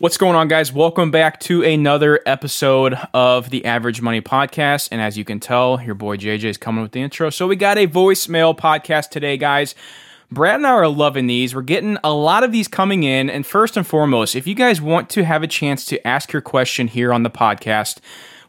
What's going on, guys? Welcome back to another episode of the Average Money Podcast. And as you can tell, your boy JJ is coming with the intro. So we got a voicemail podcast today, guys. Brad and I are loving these. We're getting a lot of these coming in. And first and foremost, if you guys want to have a chance to ask your question here on the podcast,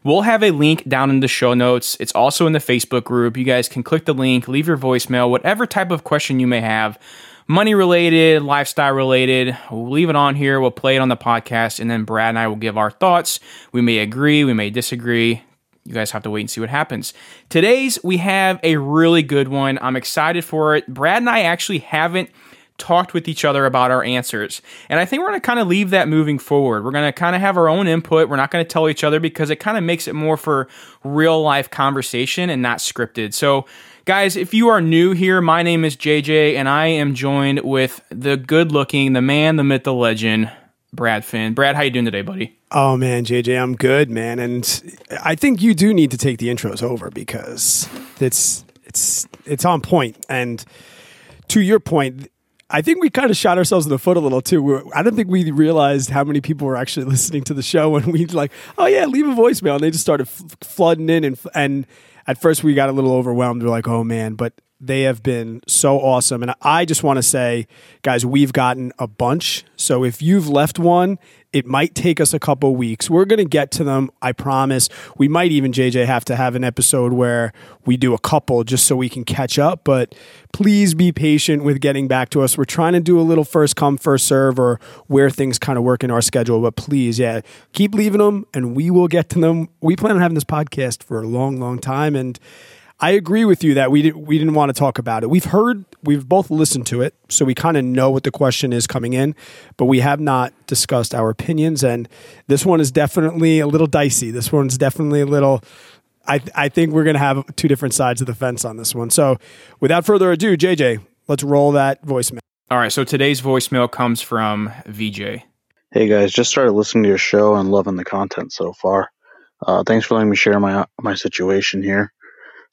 We'll have a link down in the show notes. It's also in the Facebook group. You guys can click the link, leave your voicemail, whatever type of question you may have money related, lifestyle related. We'll leave it on here. We'll play it on the podcast, and then Brad and I will give our thoughts. We may agree, we may disagree. You guys have to wait and see what happens. Today's, we have a really good one. I'm excited for it. Brad and I actually haven't talked with each other about our answers. And I think we're going to kind of leave that moving forward. We're going to kind of have our own input. We're not going to tell each other because it kind of makes it more for real life conversation and not scripted. So, Guys, if you are new here, my name is JJ, and I am joined with the good-looking, the man, the myth, the legend, Brad Finn. Brad, how you doing today, buddy? Oh man, JJ, I'm good, man, and I think you do need to take the intros over because it's it's it's on point. And to your point, I think we kind of shot ourselves in the foot a little too. I don't think we realized how many people were actually listening to the show when we like, oh yeah, leave a voicemail, and they just started f- flooding in and and at first we got a little overwhelmed. We're like, oh man, but they have been so awesome. And I just want to say, guys, we've gotten a bunch. So if you've left one, it might take us a couple weeks. We're going to get to them, I promise. We might even, JJ, have to have an episode where we do a couple just so we can catch up. But please be patient with getting back to us. We're trying to do a little first come, first serve or where things kind of work in our schedule. But please, yeah, keep leaving them and we will get to them. We plan on having this podcast for a long, long time. And I agree with you that we didn't we didn't want to talk about it. We've heard we've both listened to it, so we kind of know what the question is coming in, but we have not discussed our opinions. And this one is definitely a little dicey. This one's definitely a little. I I think we're gonna have two different sides of the fence on this one. So, without further ado, JJ, let's roll that voicemail. All right. So today's voicemail comes from VJ. Hey guys, just started listening to your show and loving the content so far. Uh, thanks for letting me share my my situation here.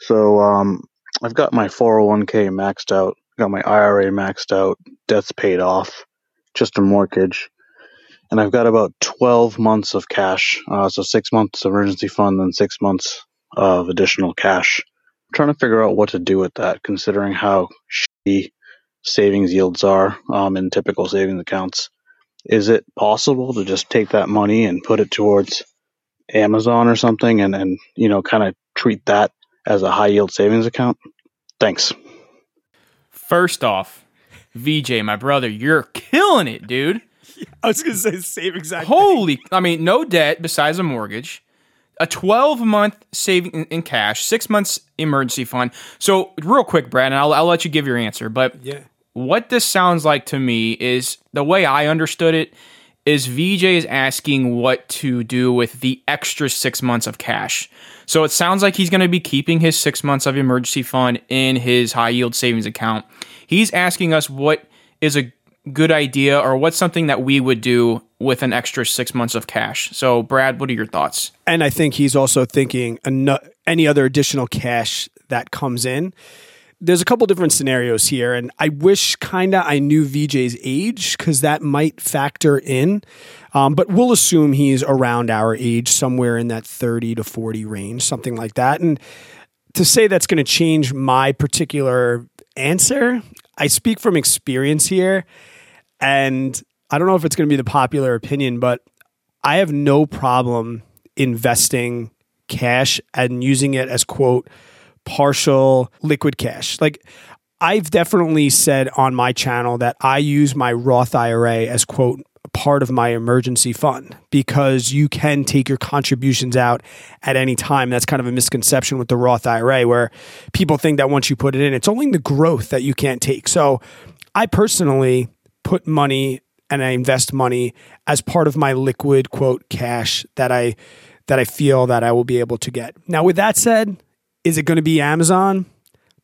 So um, I've got my 401k maxed out, got my IRA maxed out, debts paid off, just a mortgage, and I've got about 12 months of cash. Uh, so six months emergency fund, then six months of additional cash. I'm trying to figure out what to do with that, considering how shitty savings yields are um, in typical savings accounts. Is it possible to just take that money and put it towards Amazon or something, and and you know kind of treat that as a high yield savings account? Thanks. First off, VJ, my brother, you're killing it, dude. I was going to say the same exact. Holy, thing. I mean, no debt besides a mortgage, a 12 month saving in, in, cash, six months emergency fund. So, real quick, Brad, and I'll, I'll let you give your answer. But yeah. what this sounds like to me is the way I understood it is VJ is asking what to do with the extra six months of cash. So it sounds like he's going to be keeping his six months of emergency fund in his high yield savings account. He's asking us what is a good idea or what's something that we would do with an extra six months of cash. So, Brad, what are your thoughts? And I think he's also thinking any other additional cash that comes in there's a couple different scenarios here, and I wish kinda I knew VJ's age because that might factor in. Um, but we'll assume he's around our age, somewhere in that 30 to 40 range, something like that. And to say that's going to change my particular answer, I speak from experience here, and I don't know if it's going to be the popular opinion, but I have no problem investing cash and using it as quote partial liquid cash. Like I've definitely said on my channel that I use my Roth IRA as quote part of my emergency fund because you can take your contributions out at any time. That's kind of a misconception with the Roth IRA where people think that once you put it in, it's only the growth that you can't take. So I personally put money and I invest money as part of my liquid quote cash that I that I feel that I will be able to get. Now with that said, is it going to be Amazon?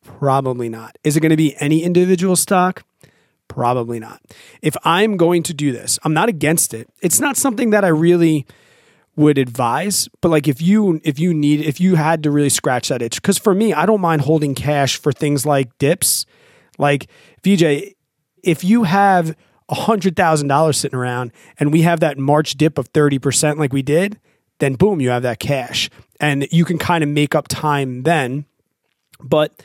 Probably not. Is it going to be any individual stock? Probably not. If I'm going to do this, I'm not against it. It's not something that I really would advise, but like if you if you need if you had to really scratch that itch cuz for me, I don't mind holding cash for things like dips. Like VJ, if you have $100,000 sitting around and we have that March dip of 30% like we did, then boom, you have that cash. And you can kind of make up time then. But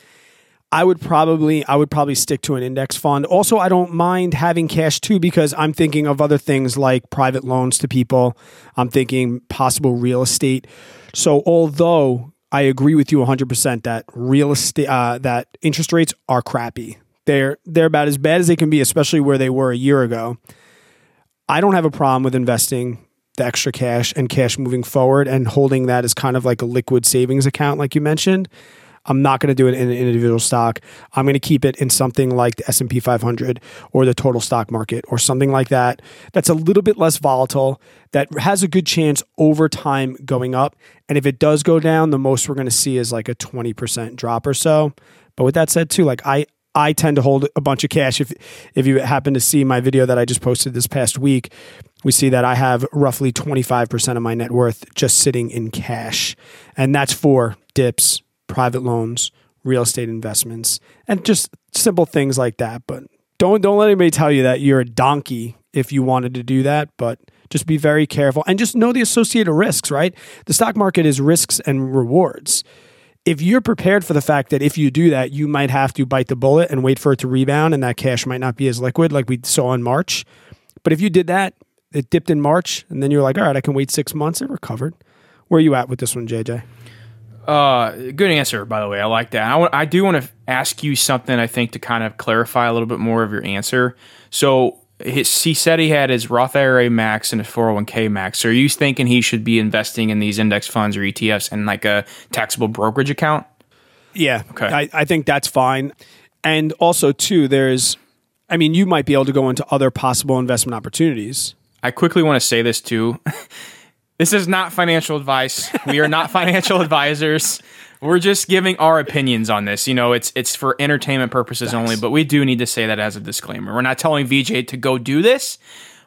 I would probably I would probably stick to an index fund. Also, I don't mind having cash too because I'm thinking of other things like private loans to people. I'm thinking possible real estate. So, although I agree with you 100% that real estate uh, that interest rates are crappy. They're they're about as bad as they can be, especially where they were a year ago. I don't have a problem with investing the extra cash and cash moving forward and holding that as kind of like a liquid savings account like you mentioned. I'm not going to do it in an individual stock. I'm going to keep it in something like the S&P 500 or the total stock market or something like that. That's a little bit less volatile. That has a good chance over time going up. And if it does go down, the most we're going to see is like a 20% drop or so. But with that said, too, like I I tend to hold a bunch of cash. If if you happen to see my video that I just posted this past week, we see that I have roughly 25% of my net worth just sitting in cash. And that's for dips, private loans, real estate investments, and just simple things like that. But don't don't let anybody tell you that you're a donkey if you wanted to do that, but just be very careful and just know the associated risks, right? The stock market is risks and rewards. If you're prepared for the fact that if you do that, you might have to bite the bullet and wait for it to rebound and that cash might not be as liquid like we saw in March. But if you did that, it dipped in March and then you're like, all right, I can wait six months, it recovered. Where are you at with this one, JJ? Uh, good answer, by the way. I like that. I, w- I do want to ask you something, I think, to kind of clarify a little bit more of your answer. So, his, he said he had his Roth IRA max and his 401k max. So, are you thinking he should be investing in these index funds or ETFs and like a taxable brokerage account? Yeah. Okay. I, I think that's fine. And also, too, there's, I mean, you might be able to go into other possible investment opportunities. I quickly want to say this, too. This is not financial advice. We are not financial advisors. We're just giving our opinions on this. You know, it's it's for entertainment purposes Thanks. only, but we do need to say that as a disclaimer. We're not telling VJ to go do this.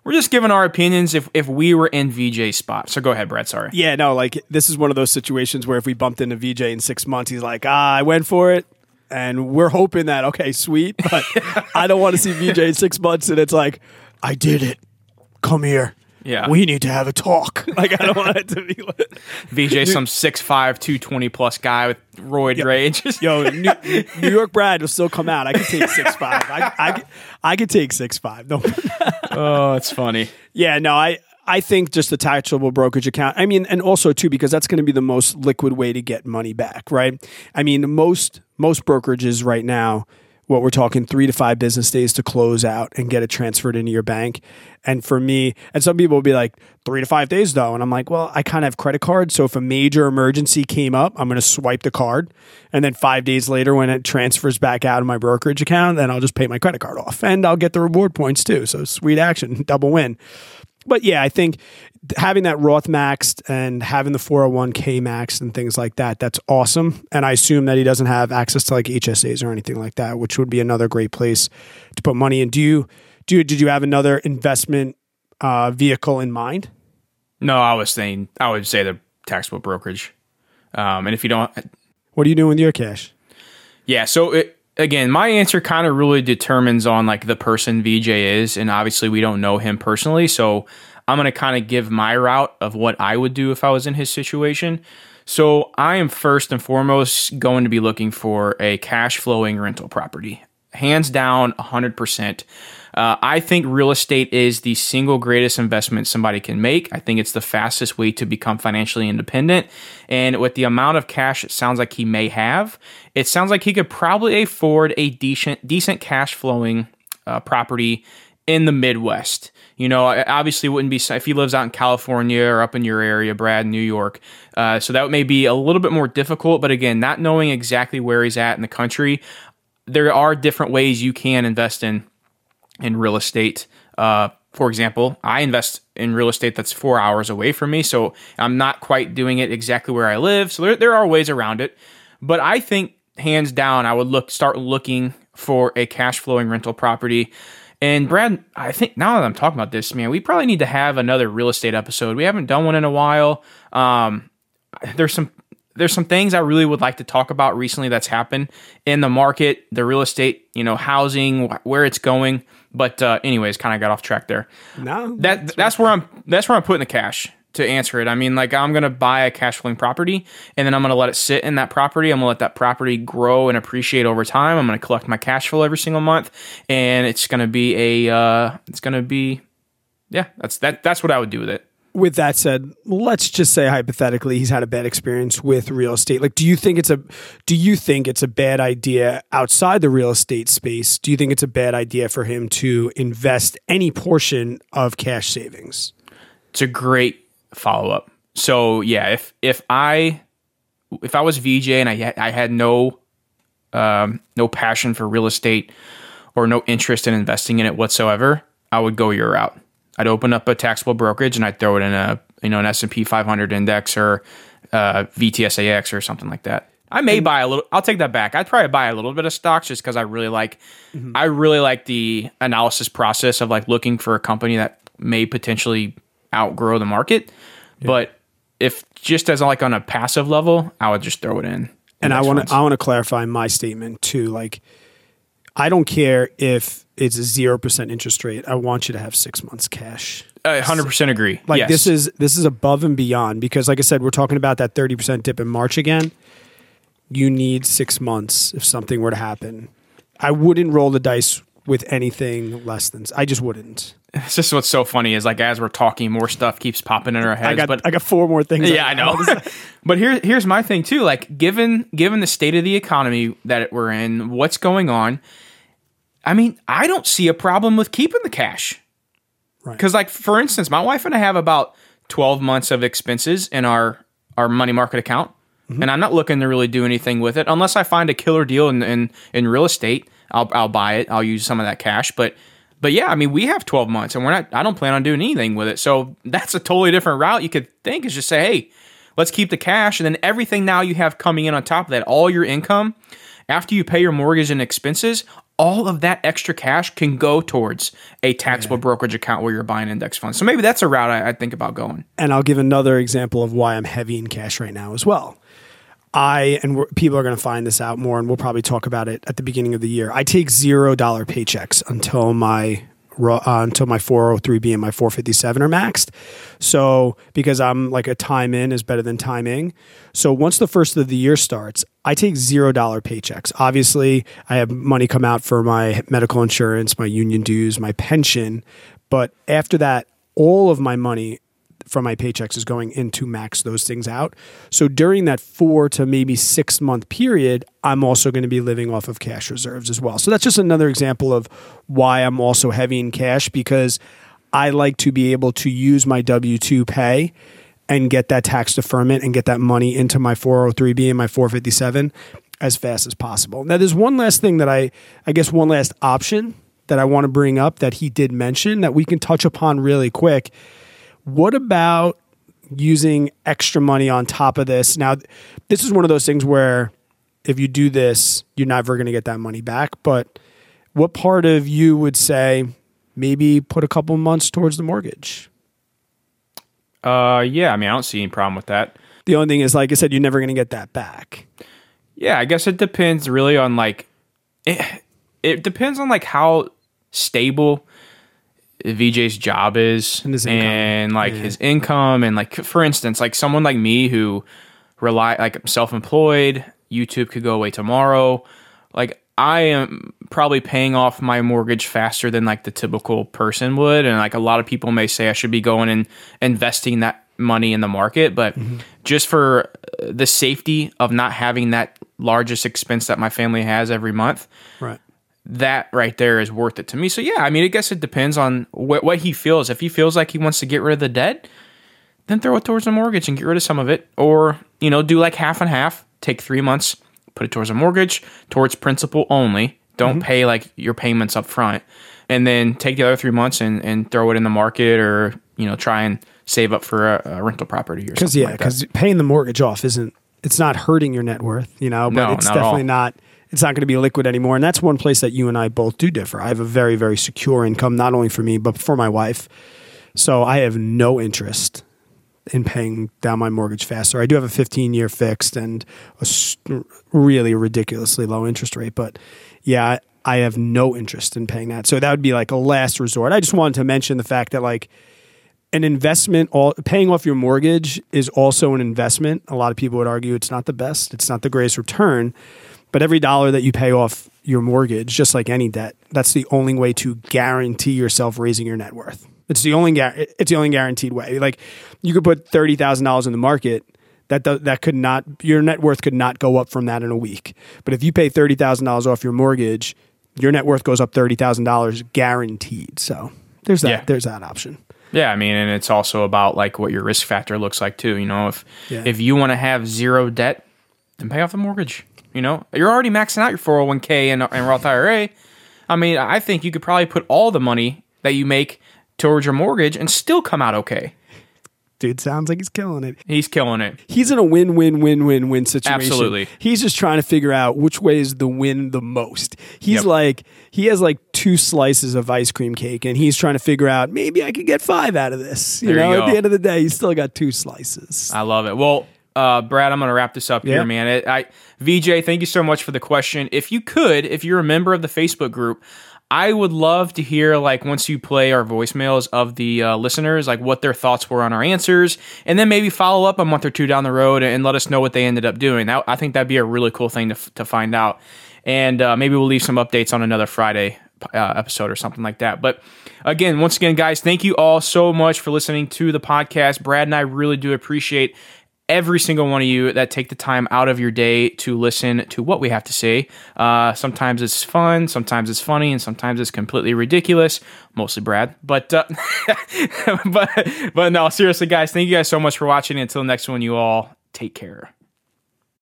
We're just giving our opinions if, if we were in VJ's spot. So go ahead, Brett. Sorry. Yeah, no, like this is one of those situations where if we bumped into VJ in six months, he's like, ah, I went for it. And we're hoping that, okay, sweet. But I don't want to see VJ in six months and it's like, I did it. Come here. Yeah. We need to have a talk. Like, I don't want it to be like. VJ, some 6'5, 220 plus guy with roid yo, rage. yo, New, New, York Brad will still come out. I could take 6'5. I, I, I could take 6'5. No. oh, it's funny. Yeah, no, I. I think just the taxable brokerage account. I mean, and also too because that's going to be the most liquid way to get money back, right? I mean, most most brokerages right now what we're talking three to five business days to close out and get it transferred into your bank. And for me, and some people will be like, three to five days though. And I'm like, well, I kind of have credit cards. So if a major emergency came up, I'm going to swipe the card. And then five days later, when it transfers back out of my brokerage account, then I'll just pay my credit card off and I'll get the reward points too. So sweet action, double win but yeah, I think having that Roth maxed and having the 401k maxed and things like that, that's awesome. And I assume that he doesn't have access to like HSAs or anything like that, which would be another great place to put money in. Do you, do you, did you have another investment uh, vehicle in mind? No, I was saying, I would say the taxable brokerage. Um, and if you don't, what are you doing with your cash? Yeah. So it, again, my answer kind of really determines on like the person VJ is, and obviously we don't know him personally, so I'm gonna kind of give my route of what I would do if I was in his situation. So I am first and foremost going to be looking for a cash flowing rental property, hands down, 100%. Uh, I think real estate is the single greatest investment somebody can make. I think it's the fastest way to become financially independent. And with the amount of cash it sounds like he may have, it sounds like he could probably afford a decent, decent cash flowing uh, property in the Midwest. You know, obviously wouldn't be if he lives out in California or up in your area, Brad, New York. Uh, so that may be a little bit more difficult. But again, not knowing exactly where he's at in the country, there are different ways you can invest in in real estate. Uh, for example, I invest in real estate that's four hours away from me, so I'm not quite doing it exactly where I live. So there, there are ways around it, but I think hands down, I would look start looking for a cash flowing rental property. And Brad, I think now that I'm talking about this, man, we probably need to have another real estate episode. We haven't done one in a while. Um, there's some there's some things I really would like to talk about recently that's happened in the market, the real estate, you know, housing, wh- where it's going. But uh, anyways, kind of got off track there. No, That that's where I'm that's where I'm putting the cash to answer it. I mean, like I'm gonna buy a cash flowing property and then I'm gonna let it sit in that property. I'm gonna let that property grow and appreciate over time. I'm gonna collect my cash flow every single month, and it's gonna be a uh, it's gonna be yeah. That's that that's what I would do with it. with that said, let's just say hypothetically he's had a bad experience with real estate. Like, do you think it's a do you think it's a bad idea outside the real estate space? Do you think it's a bad idea for him to invest any portion of cash savings? It's a great follow up. So yeah, if if I if I was VJ and I had, I had no um, no passion for real estate or no interest in investing in it whatsoever, I would go your route. I'd open up a taxable brokerage and I'd throw it in a you know an S and P 500 index or uh, VTSAX or something like that. I may buy a little. I'll take that back. I'd probably buy a little bit of stocks just because I really like. I really like the analysis process of like looking for a company that may potentially outgrow the market. But if just as like on a passive level, I would just throw it in. And I want to I want to clarify my statement too. Like, I don't care if it's a zero percent interest rate. I want you to have six months cash. I 100% agree. Like Yes. this is this is above and beyond because, like I said, we're talking about that thirty percent dip in March again. You need six months if something were to happen. I wouldn't roll the dice with anything less than. I just wouldn't. It's just what's so funny is like as we're talking, more stuff keeps popping in our heads. I got but I got four more things. yeah, I know. but here, here's my thing too. Like, given given the state of the economy that we're in, what's going on? I mean, I don't see a problem with keeping the cash. Right. Because, like, for instance, my wife and I have about twelve months of expenses in our our money market account, mm-hmm. and I'm not looking to really do anything with it unless I find a killer deal in in, in real estate. I'll I'll buy it. I'll use some of that cash, but. But yeah, I mean, we have 12 months and we're not, I don't plan on doing anything with it. So that's a totally different route you could think is just say, hey, let's keep the cash. And then everything now you have coming in on top of that, all your income, after you pay your mortgage and expenses, all of that extra cash can go towards a taxable brokerage account where you're buying index funds. So maybe that's a route I, I think about going. and I'll give another example of why I'm heavy in cash right now as well. I and people are going to find this out more, and we'll probably talk about it at the beginning of the year. I take zero dollar paychecks until my uh, until my 403b and my 457 are maxed. So because I'm like a time in is better than timing. So once the first of the year starts, I take zero dollar paychecks. Obviously, I have money come out for my medical insurance, my union dues, my pension, but after that, all of my money from my paychecks is going in to max those things out. So during that four to maybe six month period, I'm also going to be living off of cash reserves as well. So that's just another example of why I'm also heavy in cash because I like to be able to use my W 2 pay and get that tax deferment and get that money into my 403b and my 457 as fast as possible. Now there's one last thing that I I guess one last option that I want to bring up that he did mention that we can touch upon really quick. What about using extra money on top of this? Now, this is one of those things where if you do this, you're never going to get that money back. But what part of you would say maybe put a couple months towards the mortgage? Uh, yeah, I mean, I don't see any problem with that. The only thing is, like I said, you're never going to get that back. Yeah, I guess it depends really on like it, it depends on like how stable VJ's job is And his and, like his income and like for instance, like someone like me who rely like self-employed, YouTube could go away tomorrow. Like I am probably paying off my mortgage faster than like the typical person would. And like a lot of people may say I should be going and investing that money in the market, but just for uh, the safety of not having that largest expense that my family has every month, Right. That right there is worth it to me. So yeah, I mean, I guess it depends on what what he feels. If he feels like he wants to get rid of the debt, then throw it towards a mortgage and get rid of some of it, or you know, do like half and half. Take three months, put it towards a mortgage, towards principal only. Don't mm-hmm. pay like your payments up front, and then take the other three months and and throw it in the market, or you know, try and save up for a, a rental property or Because yeah, like because paying the mortgage off isn't it's not hurting your net worth, you know, but No, it's not all. definitely not it's not going to be liquid anymore. And that's one place that you and I both do differ. I have a very very secure income, not only for me but for my wife. So I have no interest in paying down my mortgage faster. I do have a 15 year fixed and a really ridiculously low interest rate, but yeah, I have no interest in paying that. So that would be like a last resort. I just wanted to mention the fact that like an investment, all paying off your mortgage is also an investment. A lot of people would argue it's not the best, it's not the greatest return, but every dollar that you pay off your mortgage, just like any debt, that's the only way to guarantee yourself raising your net worth. It's the only it's the only guaranteed way. Like you could put thirty thousand dollars in the market. That that could not your net worth could not go up from that in a week. But if you pay thirty thousand dollars off your mortgage, your net worth goes up thirty thousand dollars guaranteed. So there's that. Yeah. There's that option. Yeah, I mean, and it's also about like what your risk factor looks like too. You know, if yeah. if you want to have zero debt, then pay off the mortgage. You know, you're already maxing out your 401k and, and Roth IRA. I mean, I think you could probably put all the money that you make towards your mortgage and still come out okay. Dude sounds like he's killing it. He's killing it. He's in a win win win win win situation. Absolutely. He's just trying to figure out which way is the win the most. He's yep. like he has like two slices of ice cream cake and he's trying to figure out maybe I could get five out of this. You there know, you at the end of the day, he's still got two slices. I love it. Well, uh, Brad, I'm going to wrap this up yeah. here, man. It, I VJ, thank you so much for the question. If you could, if you're a member of the Facebook group, I would love to hear like once you play our voicemails of the uh, listeners, like what their thoughts were on our answers, and then maybe follow up a month or two down the road and let us know what they ended up doing. That, I think that'd be a really cool thing to, to find out, and uh, maybe we'll leave some updates on another Friday uh, episode or something like that. But again, once again, guys, thank you all so much for listening to the podcast. Brad and I really do appreciate every single one of you that take the time out of your day to listen to what we have to say. Uh, sometimes it's fun, sometimes it's funny, and sometimes it's completely ridiculous. Mostly Brad, but uh, but but no, seriously, guys, thank you guys so much for watching. Until next one, you all take care.